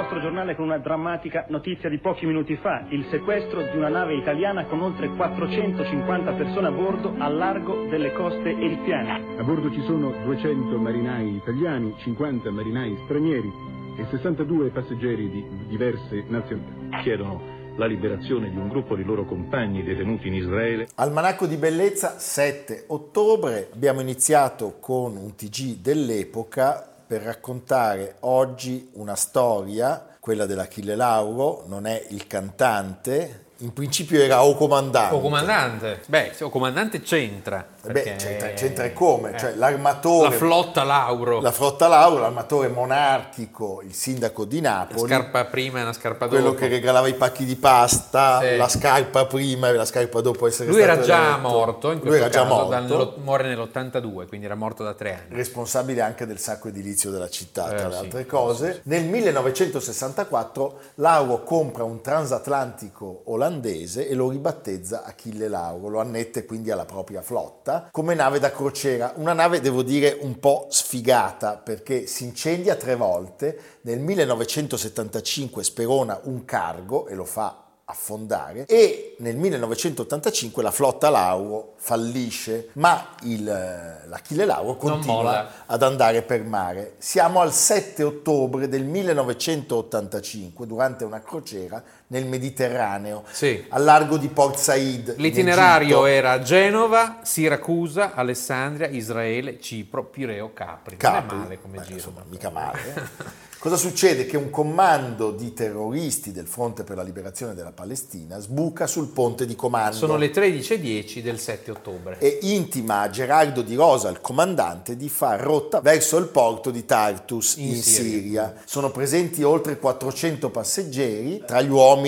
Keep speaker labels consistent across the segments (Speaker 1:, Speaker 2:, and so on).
Speaker 1: Nostro giornale con una drammatica notizia di pochi minuti fa, il sequestro di una nave italiana con oltre 450 persone a bordo al largo delle coste eritreane.
Speaker 2: A bordo ci sono 200 marinai italiani, 50 marinai stranieri e 62 passeggeri di diverse nazionalità.
Speaker 3: Chiedono la liberazione di un gruppo di loro compagni detenuti in Israele.
Speaker 4: Almanacco di Bellezza, 7 ottobre. Abbiamo iniziato con un TG dell'epoca per raccontare oggi una storia, quella dell'Achille Lauro, non è il cantante, in principio era o comandante.
Speaker 5: O comandante, beh, o comandante c'entra.
Speaker 4: Beh, c'entra, c'entra e come? Eh, cioè, l'armatore...
Speaker 5: La flotta Lauro.
Speaker 4: La flotta Lauro, l'armatore monarchico, il sindaco di Napoli.
Speaker 5: La scarpa prima e una scarpa dopo.
Speaker 4: Quello che regalava i pacchi di pasta, sì. la scarpa prima e la scarpa dopo essere
Speaker 5: Lui
Speaker 4: era
Speaker 5: già
Speaker 4: eletto.
Speaker 5: morto, in questo Lui era caso, già morto. muore nell'82, quindi era morto da tre anni.
Speaker 4: Responsabile anche del sacco edilizio della città, eh, tra le sì. altre cose. Nel 1964 Lauro compra un transatlantico olandese e lo ribattezza Achille Lauro, lo annette quindi alla propria flotta usata come nave da crociera, una nave devo dire un po' sfigata perché si incendia tre volte, nel 1975 sperona un cargo e lo fa affondare e nel 1985 la flotta Lauro fallisce, ma il, l'Achille Lauro continua ad andare per mare. Siamo al 7 ottobre del 1985 durante una crociera nel Mediterraneo,
Speaker 5: sì.
Speaker 4: al largo di Port Said.
Speaker 5: L'itinerario era Genova, Siracusa, Alessandria, Israele, Cipro, Pireo, Capri.
Speaker 4: Capri.
Speaker 5: Non è male come Beh, giro.
Speaker 4: Insomma, mica male. Eh? Cosa succede? Che un comando di terroristi del Fronte per la Liberazione della Palestina sbuca sul ponte di comando.
Speaker 5: Sono le 13.10 del 7 ottobre.
Speaker 4: E intima a Gerardo Di Rosa, il comandante, di far rotta verso il porto di Tartus in, in Siria. Siria. Sono presenti oltre 400 passeggeri tra gli uomini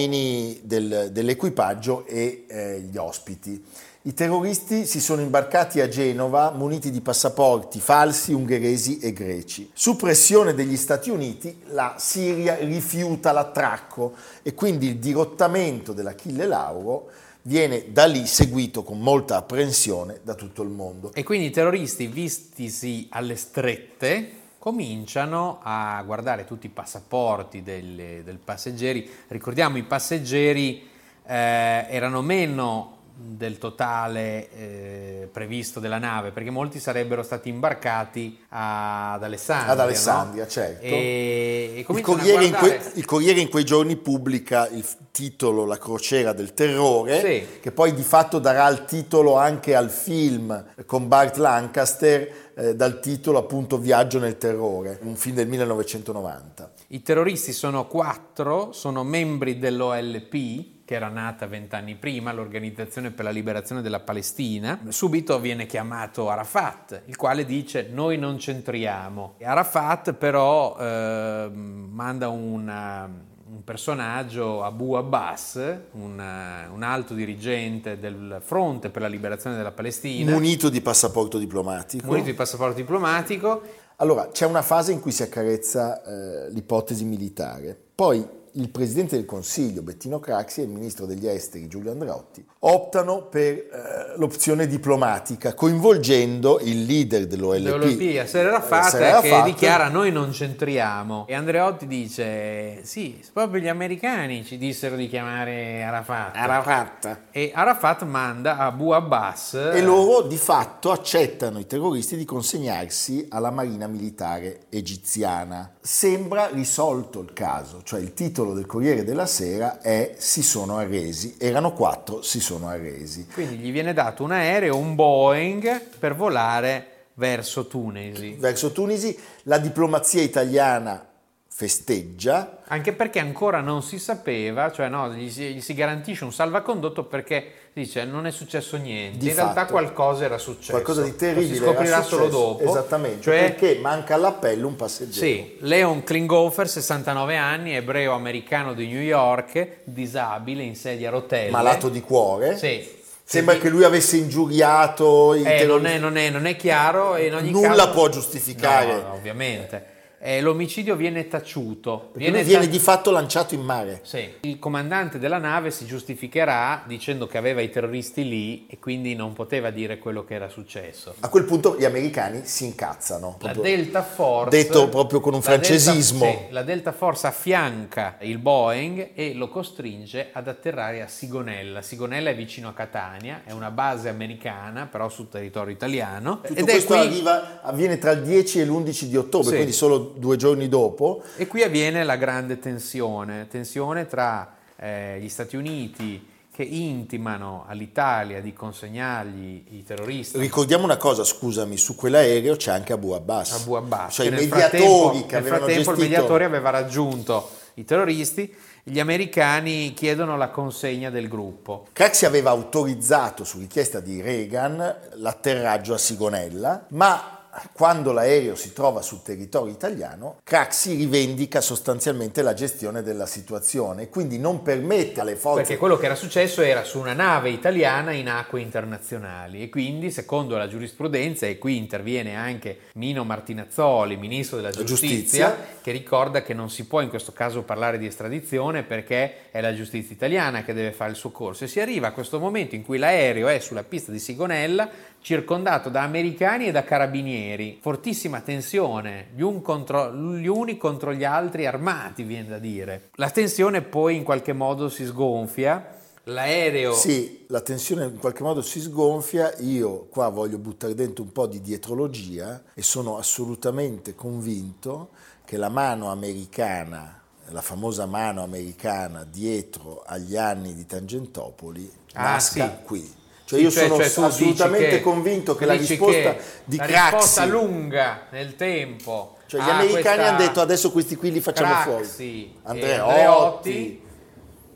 Speaker 4: del, dell'equipaggio e eh, gli ospiti. I terroristi si sono imbarcati a Genova muniti di passaporti falsi ungheresi e greci. Su pressione degli Stati Uniti la Siria rifiuta l'attracco e quindi il dirottamento dell'Achille Lauro viene da lì seguito con molta apprensione da tutto il mondo.
Speaker 5: E quindi i terroristi, vistisi alle strette, cominciano a guardare tutti i passaporti dei passeggeri. Ricordiamo i passeggeri eh, erano meno del totale eh, previsto della nave, perché molti sarebbero stati imbarcati ad Alessandria.
Speaker 4: Ad Alessandria,
Speaker 5: no?
Speaker 4: certo.
Speaker 5: E,
Speaker 4: e il, Corriere guardare... que- il, Corriere in quei giorni pubblica il titolo La crociera del terrore, sì. che poi di fatto darà il titolo anche al film con Bart Lancaster eh, dal titolo appunto Viaggio nel terrore, un film del 1990.
Speaker 5: I terroristi sono quattro, sono membri dell'OLP, che era nata vent'anni prima, l'Organizzazione per la Liberazione della Palestina, subito viene chiamato Arafat, il quale dice noi non c'entriamo. Arafat però eh, manda una, un personaggio, Abu Abbas, una, un alto dirigente del Fronte per la Liberazione della Palestina.
Speaker 4: Munito di passaporto diplomatico.
Speaker 5: Munito di passaporto diplomatico.
Speaker 4: Allora, c'è una fase in cui si accarezza eh, l'ipotesi militare, poi il Presidente del Consiglio Bettino Craxi e il Ministro degli Esteri Giulio Andreotti optano per eh, l'opzione diplomatica coinvolgendo il leader dell'OLP,
Speaker 5: L'OLP Yasser Arafat, eh, che dichiara noi non c'entriamo e Andreotti dice sì, proprio gli americani ci dissero di chiamare Arafat.
Speaker 4: Arafat.
Speaker 5: E Arafat manda Abu Abbas
Speaker 4: e loro di fatto accettano i terroristi di consegnarsi alla marina militare egiziana. Sembra risolto il caso, cioè il titolo titolo del Corriere della Sera è Si sono arresi. Erano quattro, si sono arresi.
Speaker 5: Quindi gli viene dato un aereo, un Boeing, per volare verso Tunisi.
Speaker 4: Verso Tunisi. La diplomazia italiana festeggia.
Speaker 5: Anche perché ancora non si sapeva, cioè no, gli si, gli si garantisce un salvacondotto perché dice non è successo niente. Di In fatto, realtà qualcosa era successo.
Speaker 4: Qualcosa di terribile.
Speaker 5: Si scoprirà solo dopo.
Speaker 4: Esattamente. Cioè, perché manca all'appello un passeggero.
Speaker 5: Sì, Leon Klinghoffer, 69 anni, ebreo americano di New York, disabile, in sedia a rotelle.
Speaker 4: Malato di cuore.
Speaker 5: Sì
Speaker 4: Sembra che lui avesse ingiuriato
Speaker 5: Eh, non, è, non è- non è chiaro e in ogni
Speaker 4: Nulla
Speaker 5: caso...
Speaker 4: può giustificare.
Speaker 5: No, ovviamente. Eh, l'omicidio viene taciuto.
Speaker 4: Lui viene
Speaker 5: ta-
Speaker 4: di fatto lanciato in mare.
Speaker 5: Sì. Il comandante della nave si giustificherà dicendo che aveva i terroristi lì e quindi non poteva dire quello che era successo.
Speaker 4: A quel punto gli americani si incazzano.
Speaker 5: La. Delta Force,
Speaker 4: detto proprio con un
Speaker 5: la Delta-
Speaker 4: francesismo.
Speaker 5: sì, la Delta Force affianca il Boeing e lo costringe ad atterrare a Sigonella. Sigonella è vicino a Catania, è una base americana, però sul territorio italiano.
Speaker 4: Tutto
Speaker 5: ed è
Speaker 4: questo
Speaker 5: qui,
Speaker 4: arriva- avviene tra il 10 e l'11 di ottobre,
Speaker 5: Sì.
Speaker 4: quindi solo due giorni dopo.
Speaker 5: e qui avviene la grande tensione, tensione tra eh, gli Stati Uniti che intimano all'Italia di consegnargli i terroristi
Speaker 4: Ricordiamo una cosa, scusami, su quell'aereo c'è anche Abu Abbas.
Speaker 5: Abu Abbas.
Speaker 4: Cioè i mediatori che
Speaker 5: nel frattempo
Speaker 4: gestito...
Speaker 5: il mediatore aveva raggiunto i terroristi, gli americani chiedono la consegna del gruppo.
Speaker 4: Craxi aveva autorizzato su richiesta di Reagan l'atterraggio a Sigonella, ma quando l'aereo si trova sul territorio italiano, Craxi rivendica sostanzialmente la gestione della situazione, quindi non permette alle forze
Speaker 5: Perché quello che era successo era su una nave italiana in acque internazionali e quindi secondo la giurisprudenza, e qui interviene anche Mino Martinazzoli, ministro della giustizia,
Speaker 4: giustizia.
Speaker 5: che ricorda che non si può in questo caso parlare di estradizione perché è la giustizia italiana che deve fare il suo corso e si arriva a questo momento in cui l'aereo è sulla pista di Sigonella circondato da americani e da carabinieri, fortissima tensione, gli, un contro- gli uni contro gli altri armati, viene da dire. La tensione poi in qualche modo si sgonfia, l'aereo...
Speaker 4: Sì, la tensione in qualche modo si sgonfia, io qua voglio buttare dentro un po' di dietrologia e sono assolutamente convinto che la mano americana, la famosa mano americana dietro agli anni di Tangentopoli,
Speaker 5: Ah,
Speaker 4: nasca
Speaker 5: sì.
Speaker 4: qui. Cioè io
Speaker 5: cioè-
Speaker 4: sono
Speaker 5: cioè
Speaker 4: assolutamente
Speaker 5: che-
Speaker 4: convinto che la risposta
Speaker 5: che
Speaker 4: di
Speaker 5: la
Speaker 4: Craxi,
Speaker 5: risposta lunga nel tempo
Speaker 4: cioè gli americani hanno detto adesso questi qui li facciamo
Speaker 5: Craxi
Speaker 4: fuori. Andreotti.
Speaker 5: Andreotti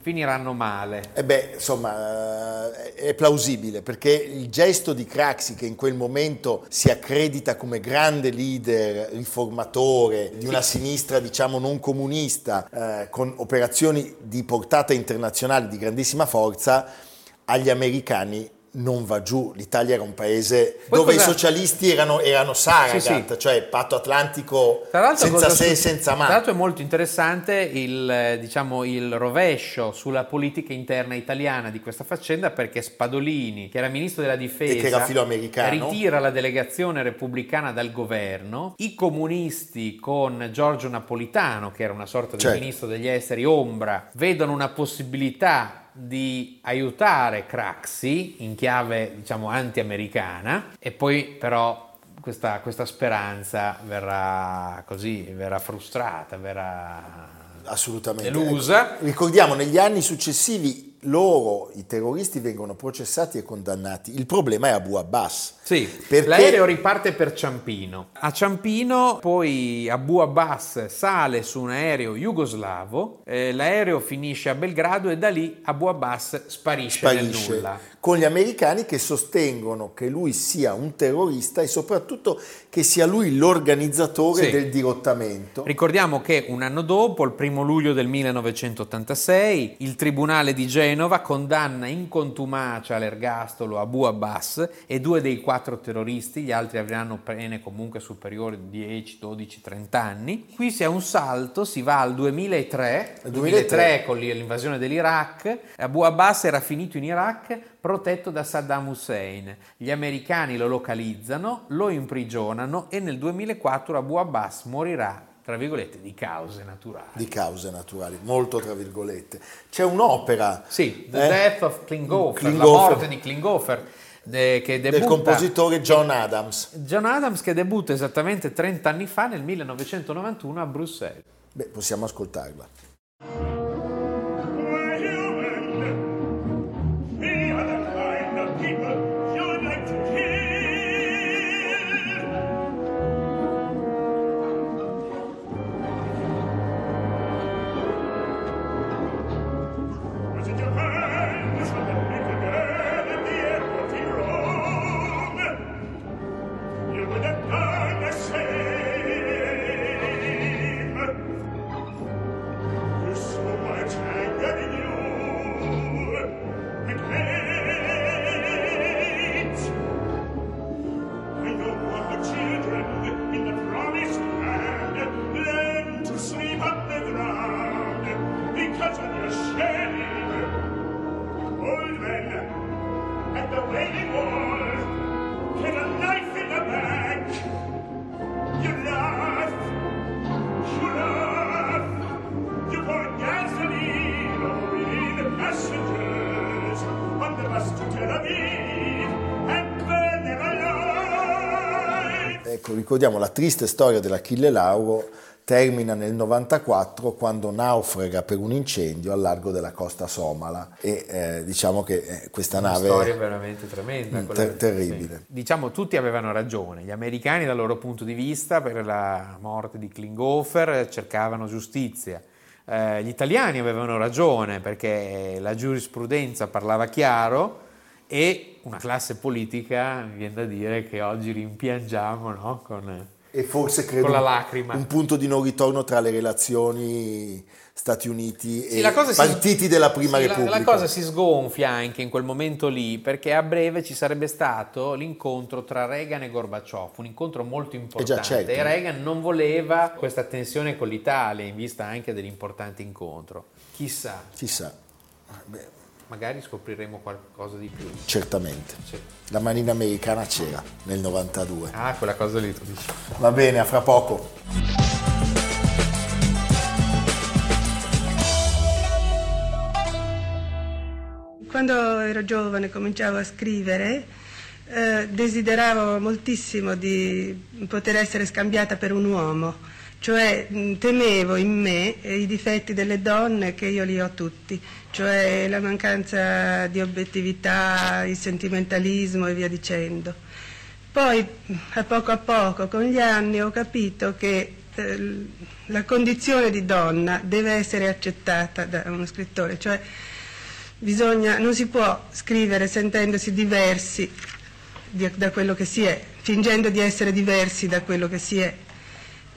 Speaker 5: finiranno male.
Speaker 4: E beh, insomma, eh, è plausibile perché il gesto di Craxi, che in quel momento si accredita come grande leader riformatore di una sinistra, diciamo, non comunista, eh, con operazioni di portata internazionale di grandissima forza, agli americani non va giù. L'Italia era un paese
Speaker 5: Poi
Speaker 4: dove
Speaker 5: cosa-
Speaker 4: i socialisti erano, erano Saragat,
Speaker 5: Sì, sì.
Speaker 4: cioè patto atlantico
Speaker 5: Tra
Speaker 4: senza se e senza
Speaker 5: Tra
Speaker 4: ma.
Speaker 5: l'altro è molto interessante il, eh, diciamo, il rovescio sulla politica interna italiana di questa faccenda perché Spadolini, che era ministro della difesa,
Speaker 4: E che era filoamericano.
Speaker 5: ritira la delegazione repubblicana dal governo, i comunisti con Giorgio Napolitano, che era una sorta di
Speaker 4: Certo.
Speaker 5: ministro degli esteri ombra, vedono una possibilità di aiutare Craxi in chiave diciamo anti-americana e poi però questa, questa speranza verrà così, verrà frustrata, verrà
Speaker 4: Assolutamente.
Speaker 5: delusa.
Speaker 4: Ecco, ricordiamo, negli anni successivi loro, i terroristi, vengono processati e condannati. Il problema è Abu Abbas.
Speaker 5: Sì,
Speaker 4: Perché-
Speaker 5: l'aereo riparte per Ciampino. A Ciampino poi Abu Abbas sale su un aereo jugoslavo, eh, l'aereo finisce a Belgrado e da lì Abu Abbas sparisce, nel
Speaker 4: Sparisce
Speaker 5: nulla.
Speaker 4: con gli americani che sostengono che lui sia un terrorista e soprattutto che sia lui l'organizzatore
Speaker 5: Sì.
Speaker 4: del dirottamento.
Speaker 5: Ricordiamo che un anno dopo, il primo luglio del 1986, il Tribunale di Genova condanna in contumacia all'ergastolo Abu Abbas e due dei quattro terroristi, gli altri avranno pene comunque superiori di 10, 12, 30 anni. Qui si ha un salto, si va al 2003,
Speaker 4: Al
Speaker 5: 2003 con l'invasione dell'Iraq, Abu Abbas era finito in Iraq protetto da Saddam Hussein. Gli americani lo localizzano, lo imprigionano e nel 2004 Abu Abbas morirà, tra virgolette, di cause naturali.
Speaker 4: Di cause naturali, molto tra virgolette. C'è un'opera
Speaker 5: Sì, The
Speaker 4: eh,
Speaker 5: Death of Klinghoffer, la
Speaker 4: Klinghoffer,
Speaker 5: morte di Klinghoffer, de- che
Speaker 4: del
Speaker 5: debutta...
Speaker 4: compositore John Adams.
Speaker 5: John Adams che debutta esattamente 30 anni fa, nel 1991, a Bruxelles.
Speaker 4: Beh, possiamo ascoltarla. Ricordiamo la triste storia dell'Achille Lauro termina nel 94 quando naufraga per un incendio al largo della costa somala e eh, diciamo che eh, questa
Speaker 5: Una
Speaker 4: nave
Speaker 5: storia veramente tremenda.
Speaker 4: Mm, ter- terribile.
Speaker 5: sì. Diciamo tutti avevano ragione, gli americani dal loro punto di vista per la morte di Klinghoffer cercavano giustizia. Eh, gli italiani avevano ragione perché la giurisprudenza parlava chiaro e una classe politica, mi viene da dire, che oggi rimpiangiamo no? con,
Speaker 4: e forse credo
Speaker 5: con la lacrima.
Speaker 4: un punto di non ritorno tra le relazioni Stati Uniti
Speaker 5: Sì,
Speaker 4: e
Speaker 5: la cosa si-
Speaker 4: partiti della Prima
Speaker 5: sì, la-
Speaker 4: Repubblica.
Speaker 5: La, cosa si sgonfia anche in quel momento lì, perché a breve ci sarebbe stato l'incontro tra Reagan e Gorbaciov, un incontro molto importante.
Speaker 4: certo.
Speaker 5: E Reagan non voleva questa tensione con l'Italia, in vista anche dell'importante incontro. Chissà,
Speaker 4: Chissà, Beh,
Speaker 5: magari scopriremo qualcosa di più.
Speaker 4: certamente.
Speaker 5: Sì.
Speaker 4: La marina americana c'era nel 92.
Speaker 5: Ah, quella cosa lì tu dici.
Speaker 4: Va bene, a fra poco.
Speaker 6: Quando ero giovane cominciavo a scrivere, eh, desideravo moltissimo di poter essere scambiata per un uomo, cioè temevo in me eh, i difetti delle donne che io li ho tutti, cioè la mancanza di obiettività, il sentimentalismo e via dicendo. Poi a poco a poco, con gli anni, ho capito che eh, la condizione di donna deve essere accettata da uno scrittore, cioè bisogna, non si può scrivere sentendosi diversi di- da quello che si è, fingendo di essere diversi da quello che si è.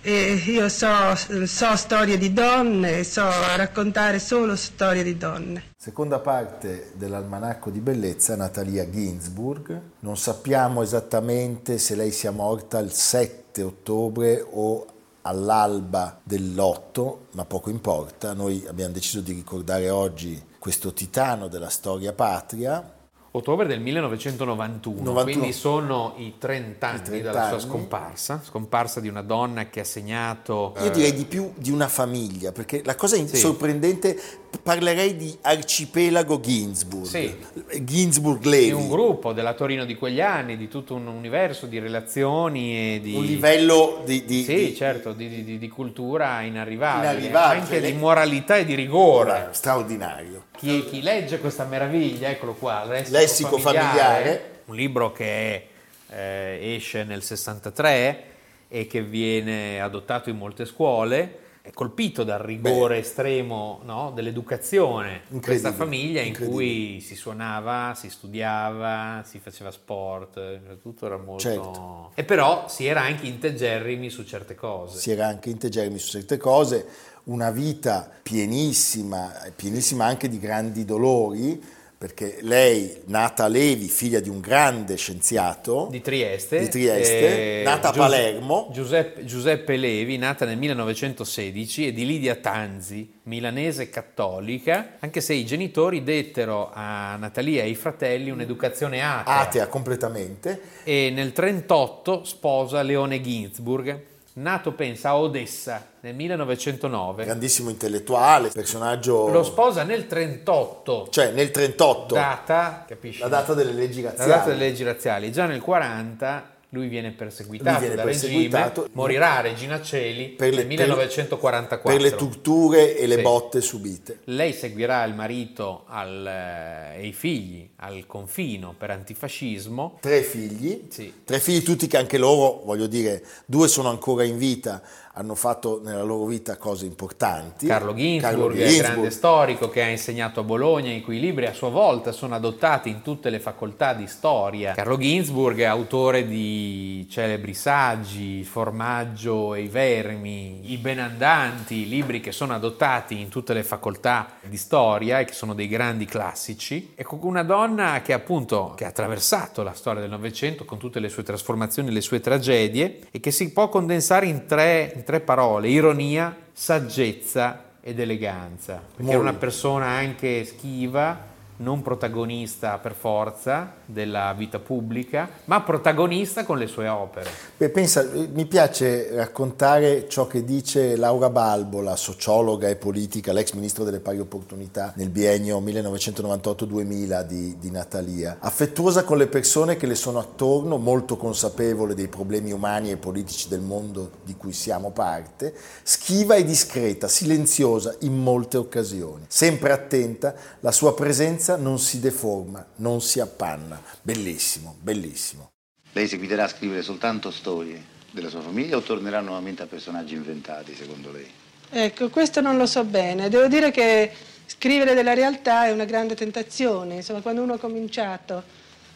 Speaker 6: E io so, so storie di donne, so raccontare solo storie di donne.
Speaker 4: Seconda parte dell'almanacco di bellezza, Natalia Ginsburg. Non sappiamo esattamente se lei sia morta il 7 ottobre o all'alba dell'8, ma poco importa. Noi abbiamo deciso di ricordare oggi questo titano della storia patria.
Speaker 5: Ottobre del 1991,
Speaker 4: 91.
Speaker 5: quindi sono i 30 anni
Speaker 4: I 30
Speaker 5: dalla sua scomparsa, scomparsa di una donna che ha segnato...
Speaker 4: Io
Speaker 5: eh,
Speaker 4: direi di più di una famiglia, perché la cosa
Speaker 5: Sì.
Speaker 4: sorprendente, parlerei di arcipelago Ginsburg.
Speaker 5: Sì.
Speaker 4: Ginsburg
Speaker 5: di
Speaker 4: Levi.
Speaker 5: un gruppo della Torino di quegli anni, di tutto un universo di relazioni e di...
Speaker 4: Un livello di... di-
Speaker 5: Sì,
Speaker 4: di-
Speaker 5: certo, di, di- di- di cultura inarrivabile,
Speaker 4: Inarrivabile.
Speaker 5: anche di moralità e di rigore.
Speaker 4: straordinario.
Speaker 5: Chi, chi legge questa meraviglia, eccolo qua, Lessico,
Speaker 4: Lessico familiare.
Speaker 5: un libro che eh, esce nel 63 e che viene adottato in molte scuole, colpito dal rigore estremo no, dell'educazione in questa famiglia in cui si suonava, si studiava, si faceva sport, eh, tutto era molto...
Speaker 4: Certo.
Speaker 5: E però si era anche integerrimi su certe cose.
Speaker 4: si era anche integermi su certe cose, una vita pienissima, pienissima anche di grandi dolori, perché lei, nata Levi, figlia di un grande scienziato,
Speaker 5: di Trieste,
Speaker 4: Di Trieste, nata a
Speaker 5: Giuse-
Speaker 4: Palermo.
Speaker 5: Giuseppe, Giuseppe Levi, nata nel 1916, e di Lidia Tanzi, milanese cattolica, anche se i genitori dettero a Natalia e ai fratelli un'educazione atea.
Speaker 4: atea completamente,
Speaker 5: E nel 1938 sposa Leone Ginsburg, nato pensa a Odessa nel 1909.
Speaker 4: grandissimo intellettuale, personaggio...
Speaker 5: Lo sposa nel 1938,
Speaker 4: cioè nel 38,
Speaker 5: data, capisci?
Speaker 4: la data delle leggi
Speaker 5: La
Speaker 4: razziali.
Speaker 5: data delle leggi razziali. Già nel 40 lui viene perseguitato
Speaker 4: Lui viene
Speaker 5: dal
Speaker 4: perseguitato.
Speaker 5: regime, morirà a Regina Celi
Speaker 4: Per le-
Speaker 5: nel 1944.
Speaker 4: per le torture e le
Speaker 5: Sì.
Speaker 4: botte subite.
Speaker 5: Lei seguirà il marito al, eh, e i figli al confino per antifascismo.
Speaker 4: Tre figli,
Speaker 5: Sì.
Speaker 4: tre figli tutti che anche loro, voglio dire, due sono ancora in vita, hanno fatto nella loro vita cose importanti.
Speaker 5: Carlo Ginzburg,
Speaker 4: Carlo
Speaker 5: grande storico che ha insegnato a Bologna, i cui libri a sua volta sono adottati in tutte le facoltà di storia. Carlo Ginzburg è autore di celebri saggi, formaggio e i vermi, I benandanti, libri che sono adottati in tutte le facoltà di storia e che sono dei grandi classici. Ecco, una donna che appunto che ha attraversato la storia del Novecento con tutte le sue trasformazioni, le sue tragedie e che si può condensare in tre, in tre parole, ironia, saggezza ed eleganza, perché era
Speaker 4: Molto.
Speaker 5: una persona anche schiva, non protagonista per forza della vita pubblica, ma protagonista con le sue opere.
Speaker 4: Beh, pensa, mi piace raccontare ciò che dice Laura Balbo, la sociologa e politica, l'ex ministro delle pari opportunità nel biennio 1998-2000 di, di Natalia. Affettuosa con le persone che le sono attorno, molto consapevole dei problemi umani e politici del mondo di cui siamo parte, schiva e discreta, silenziosa in molte occasioni. Sempre attenta, la sua presenza non si deforma, non si appanna. Bellissimo, bellissimo.
Speaker 7: Lei seguiterà a scrivere soltanto storie della sua famiglia o tornerà nuovamente a personaggi inventati, secondo lei?
Speaker 6: Ecco, questo non lo so bene. Devo dire che scrivere della realtà è una grande tentazione. Insomma, quando uno ha cominciato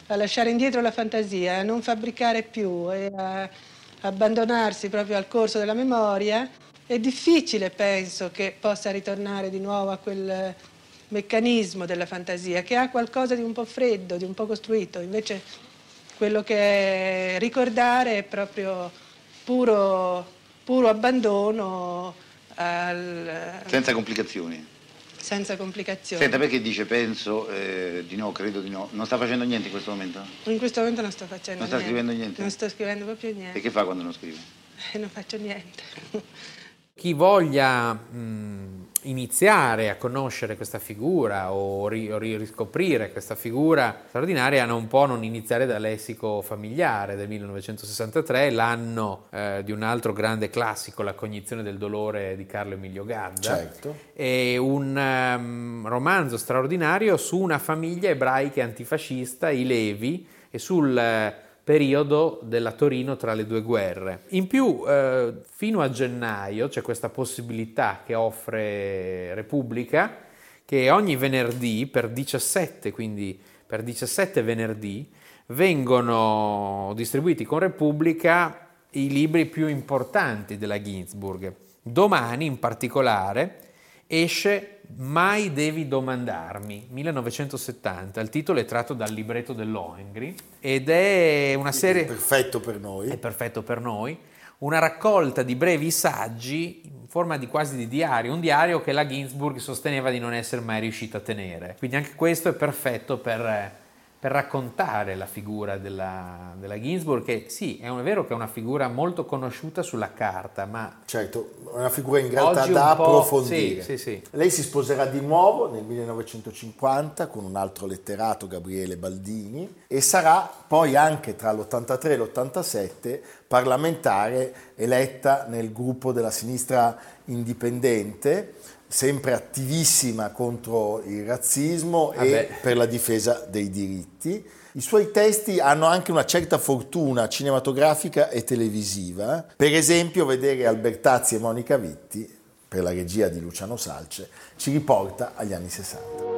Speaker 6: a lasciare indietro la fantasia, a non fabbricare più e a abbandonarsi proprio al corso della memoria, è difficile, penso, che possa ritornare di nuovo a quel meccanismo della fantasia, che ha qualcosa di un po' freddo, di un po' costruito. Invece quello che è ricordare è proprio puro, puro abbandono al...
Speaker 7: Senza complicazioni.
Speaker 6: Senza complicazioni.
Speaker 7: Senta, perché dice penso eh, di no, credo di no? Non sta facendo niente in questo momento?
Speaker 6: In questo momento non sto facendo
Speaker 7: Non sta
Speaker 6: niente.
Speaker 7: scrivendo niente?
Speaker 6: Non sto scrivendo proprio
Speaker 7: E
Speaker 6: niente.
Speaker 7: che fa quando non scrive?
Speaker 6: E non faccio niente.
Speaker 5: Chi voglia mh, iniziare a conoscere questa figura o, ri- o ri- riscoprire questa figura straordinaria non può non iniziare dal lessico familiare del 1963, l'anno eh, di un altro grande classico, La cognizione del dolore di Carlo Emilio Gadda.
Speaker 4: Certo.
Speaker 5: È un ehm, romanzo straordinario su una famiglia ebraica antifascista, i Levi, e sul eh, periodo della Torino tra le due guerre. In più, eh, fino a gennaio c'è questa possibilità che offre Repubblica che ogni venerdì per 17, quindi per 17 venerdì, vengono distribuiti con Repubblica i libri più importanti della Ginsburg. Domani in particolare esce Mai devi domandarmi, 1970, il titolo è tratto dal libretto dell'Ohengri ed è una serie...
Speaker 4: Perfetto per noi.
Speaker 5: È perfetto per noi, una raccolta di brevi saggi in forma di quasi di diario, un diario che la Ginsburg sosteneva di non essere mai riuscita a tenere. Quindi anche questo è perfetto per, per raccontare la figura della, della Ginsburg, che sì, è, è vero che è una figura molto conosciuta sulla carta, ma
Speaker 4: Certo, una figura in realtà da approfondire.
Speaker 5: sì, sì, sì.
Speaker 4: Lei si sposerà di nuovo nel 1950 con un altro letterato, Gabriele Baldini, e sarà poi anche tra l'83 e l'87 parlamentare eletta nel gruppo della sinistra indipendente, sempre attivissima contro il razzismo e
Speaker 5: Vabbè.
Speaker 4: per la difesa dei diritti. I suoi testi hanno anche una certa fortuna cinematografica e televisiva, per esempio vedere Albertazzi e Monica Vitti, per la regia di Luciano Salce, ci riporta agli anni 60.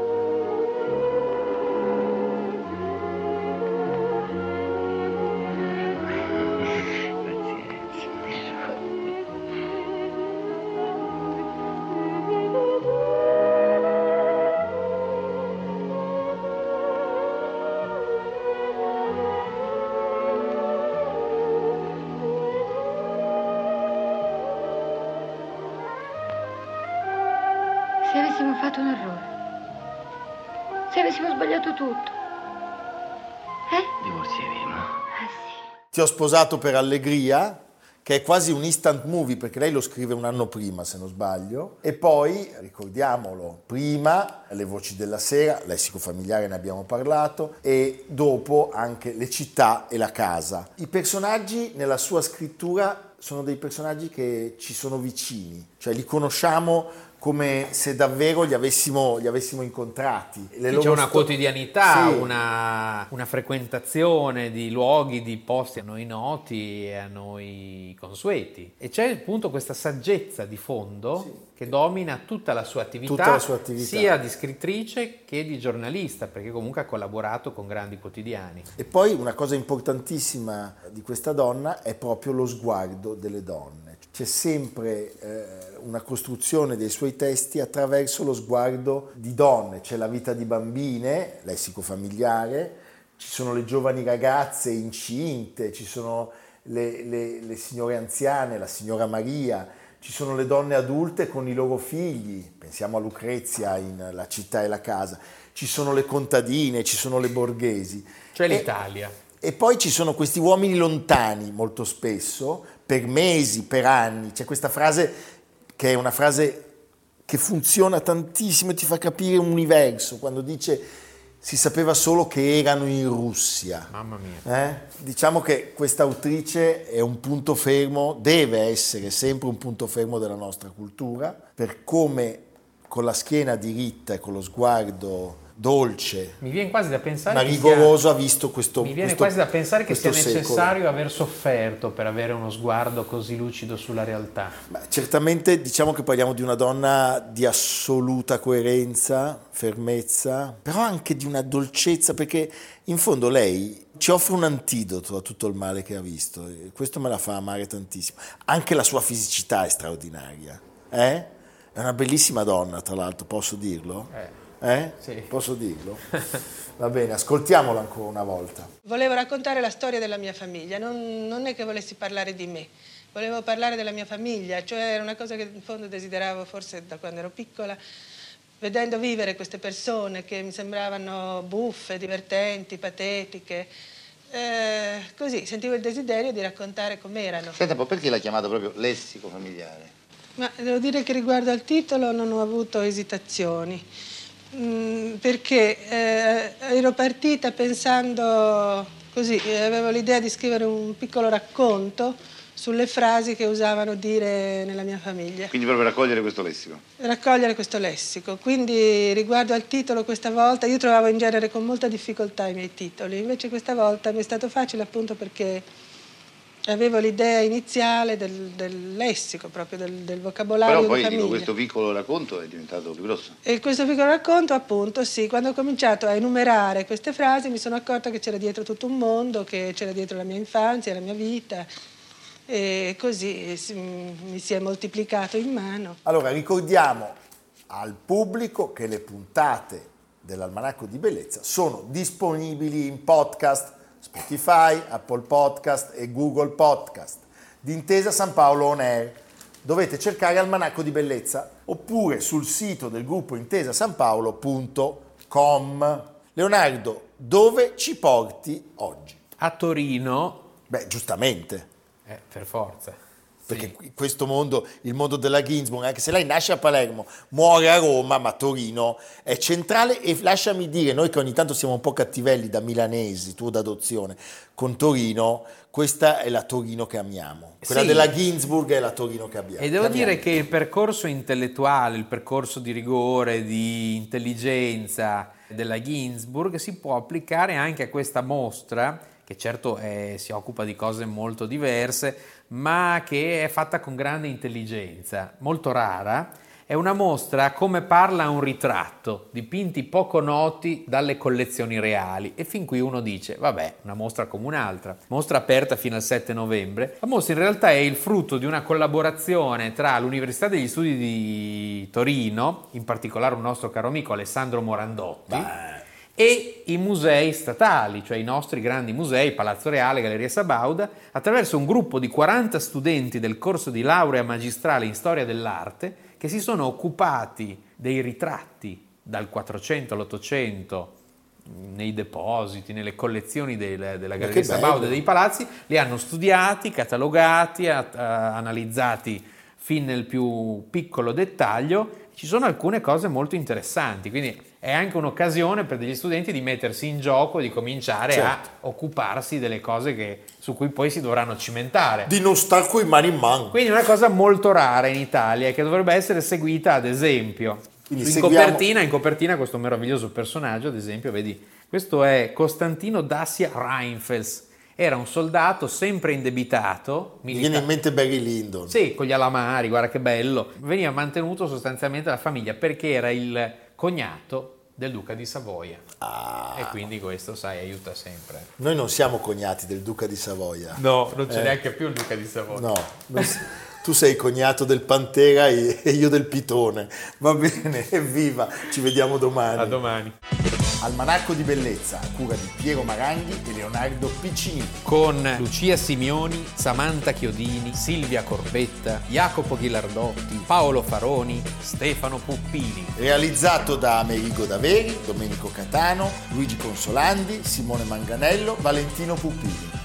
Speaker 4: Ti ho sposato per allegria, che è quasi un instant movie perché lei lo scrive un anno prima, se non sbaglio, e poi, ricordiamolo, prima Le voci della sera, lessico familiare ne abbiamo parlato, e dopo anche Le città e la casa. I personaggi nella sua scrittura sono dei personaggi che ci sono vicini, cioè li conosciamo come se davvero li avessimo, li avessimo incontrati.
Speaker 5: Sì, c'è una
Speaker 4: sto-
Speaker 5: quotidianità,
Speaker 4: Sì.
Speaker 5: una, una frequentazione di luoghi, di posti a noi noti e a noi consueti. E c'è appunto questa saggezza di fondo che domina tutta la sua attività,
Speaker 4: Tutta la sua attività.
Speaker 5: sia di scrittrice che di giornalista, perché comunque ha collaborato con grandi quotidiani.
Speaker 4: E poi una cosa importantissima di questa donna è proprio lo sguardo delle donne. C'è sempre eh, una costruzione dei suoi testi attraverso lo sguardo di donne. C'è la vita di bambine, lessico familiare, ci sono le giovani ragazze incinte, ci sono le, le- le signore anziane, la signora Maria, ci sono le donne adulte con i loro figli, pensiamo a Lucrezia in La città e la casa, ci sono le contadine, ci sono le borghesi.
Speaker 5: Cioè
Speaker 4: E-
Speaker 5: l'Italia.
Speaker 4: E poi ci sono questi uomini lontani molto spesso, per mesi, per anni. C'è questa frase che è una frase che funziona tantissimo e ti fa capire un universo, quando dice si sapeva solo che erano in Russia.
Speaker 5: Mamma mia.
Speaker 4: Eh? Diciamo che questa autrice è un punto fermo, deve essere sempre un punto fermo della nostra cultura, per come con la schiena diritta e con lo sguardo dolce,
Speaker 5: Mi viene quasi da pensare
Speaker 4: ma rigoroso ha visto questo
Speaker 5: sia, mi viene
Speaker 4: questo-
Speaker 5: quasi da pensare che sia
Speaker 4: secolo.
Speaker 5: necessario aver sofferto per avere uno sguardo così lucido sulla realtà.
Speaker 4: Ma certamente diciamo che parliamo di una donna di assoluta coerenza, fermezza, però anche di una dolcezza, perché in fondo lei ci offre un antidoto a tutto il male che ha visto. e Questo me la fa amare tantissimo. Anche la sua fisicità è straordinaria. eh? È una bellissima donna, tra l'altro, posso dirlo?
Speaker 5: Eh,
Speaker 4: Eh?
Speaker 5: Sì.
Speaker 4: Posso dirlo? Va bene, ascoltiamola ancora una volta.
Speaker 6: Volevo raccontare la storia della mia famiglia, non, non è che volessi parlare di me, volevo parlare della mia famiglia, cioè era una cosa che in fondo desideravo forse da quando ero piccola, vedendo vivere queste persone che mi sembravano buffe, divertenti, patetiche. eh, così sentivo il desiderio di raccontare com'erano.
Speaker 7: Senta un po', perché l'ha chiamato proprio lessico familiare?
Speaker 6: Ma devo dire che riguardo al titolo non ho avuto esitazioni, Mm, perché eh, ero partita pensando così, eh, avevo l'idea di scrivere un piccolo racconto sulle frasi che usavano dire nella mia famiglia,
Speaker 7: Quindi proprio raccogliere questo lessico.
Speaker 6: raccogliere questo lessico. Quindi riguardo al titolo questa volta, io trovavo in genere con molta difficoltà i miei titoli, invece questa volta mi è stato facile appunto perché avevo l'idea iniziale del, del lessico, proprio del, del vocabolario
Speaker 7: Però poi dico, questo piccolo racconto è diventato più grosso.
Speaker 6: E questo piccolo racconto, appunto, sì, quando ho cominciato a enumerare queste frasi mi sono accorta che c'era dietro tutto un mondo, che c'era dietro la mia infanzia, la mia vita, e così si- mi si è moltiplicato in mano.
Speaker 4: Allora, ricordiamo al pubblico che le puntate dell'Almanacco di Bellezza sono disponibili in podcast Spotify, Apple Podcast e Google Podcast di Intesa San Paolo On Air. Dovete cercare Almanacco di Bellezza oppure sul sito del gruppo intesasanpaolo.com. Leonardo, dove ci porti oggi?
Speaker 5: A Torino,
Speaker 4: Beh, giustamente.
Speaker 5: eh, per forza.
Speaker 4: Perché qui- questo mondo, il mondo della Ginsburg, anche se lei nasce a Palermo, muore a Roma, ma Torino è centrale e lasciami dire, noi che ogni tanto siamo un po' cattivelli da milanesi, tu d'adozione, con Torino, questa è la Torino che amiamo. Quella
Speaker 5: Sì.
Speaker 4: della Ginsburg è la Torino che abbiamo.
Speaker 5: E devo
Speaker 4: che amiamo.
Speaker 5: dire che il percorso intellettuale, il percorso di rigore, di intelligenza della Ginsburg si può applicare anche a questa mostra, che certo eh, si occupa di cose molto diverse, ma che è fatta con grande intelligenza, molto rara. È una mostra come parla un ritratto, dipinti poco noti dalle collezioni reali. E fin qui uno dice, vabbè, una mostra come un'altra. Mostra aperta fino al 7 novembre. La mostra in realtà è il frutto di una collaborazione tra l'Università degli Studi di Torino, in particolare un nostro caro amico Alessandro Morandotti, e i musei statali, cioè i nostri grandi musei, Palazzo Reale, Galleria Sabauda, attraverso un gruppo di 40 studenti del corso di laurea magistrale in storia dell'arte che si sono occupati dei ritratti dal 400 all'Ottocento nei depositi, nelle collezioni del- della Galleria. Sabauda e dei palazzi, li hanno studiati, catalogati, a- a- analizzati fin nel più piccolo dettaglio. Ci sono alcune cose molto interessanti, quindi è anche un'occasione per degli studenti di mettersi in gioco e di cominciare
Speaker 4: Certo.
Speaker 5: a occuparsi delle cose che- su cui poi si dovranno cimentare.
Speaker 4: Di non star coi mani in mano.
Speaker 5: Quindi una cosa molto rara in Italia che dovrebbe essere seguita ad esempio.
Speaker 4: Quindi
Speaker 5: in,
Speaker 4: seguiamo-
Speaker 5: copertina, in copertina questo meraviglioso personaggio, ad esempio, vedi, questo è Costantino Dacia Reinfels. Era un soldato sempre indebitato,
Speaker 4: Mi viene in mente Barry Lyndon.
Speaker 5: sì, con gli alamari, guarda che bello. Veniva mantenuto sostanzialmente dalla famiglia perché era il cognato del duca di Savoia.
Speaker 4: Ah,
Speaker 5: E quindi questo, sai, aiuta sempre.
Speaker 4: noi non siamo cognati del duca di Savoia.
Speaker 5: No, non c'è
Speaker 4: Eh.
Speaker 5: neanche più il duca di Savoia.
Speaker 4: No, tu sei cognato del Pantera e io del Pitone. Va bene, evviva, ci vediamo domani.
Speaker 5: A domani.
Speaker 4: Almanacco di bellezza a cura di Piero Maranghi e Leonardo Piccini.
Speaker 5: Con Lucia Simioni, Samantha Chiodini, Silvia Corbetta, Jacopo Ghilardotti, Paolo Faroni, Stefano Puppini.
Speaker 4: Realizzato da Amerigo Daveri, Domenico Catano, Luigi Consolandi, Simone Manganello, Valentino Puppini.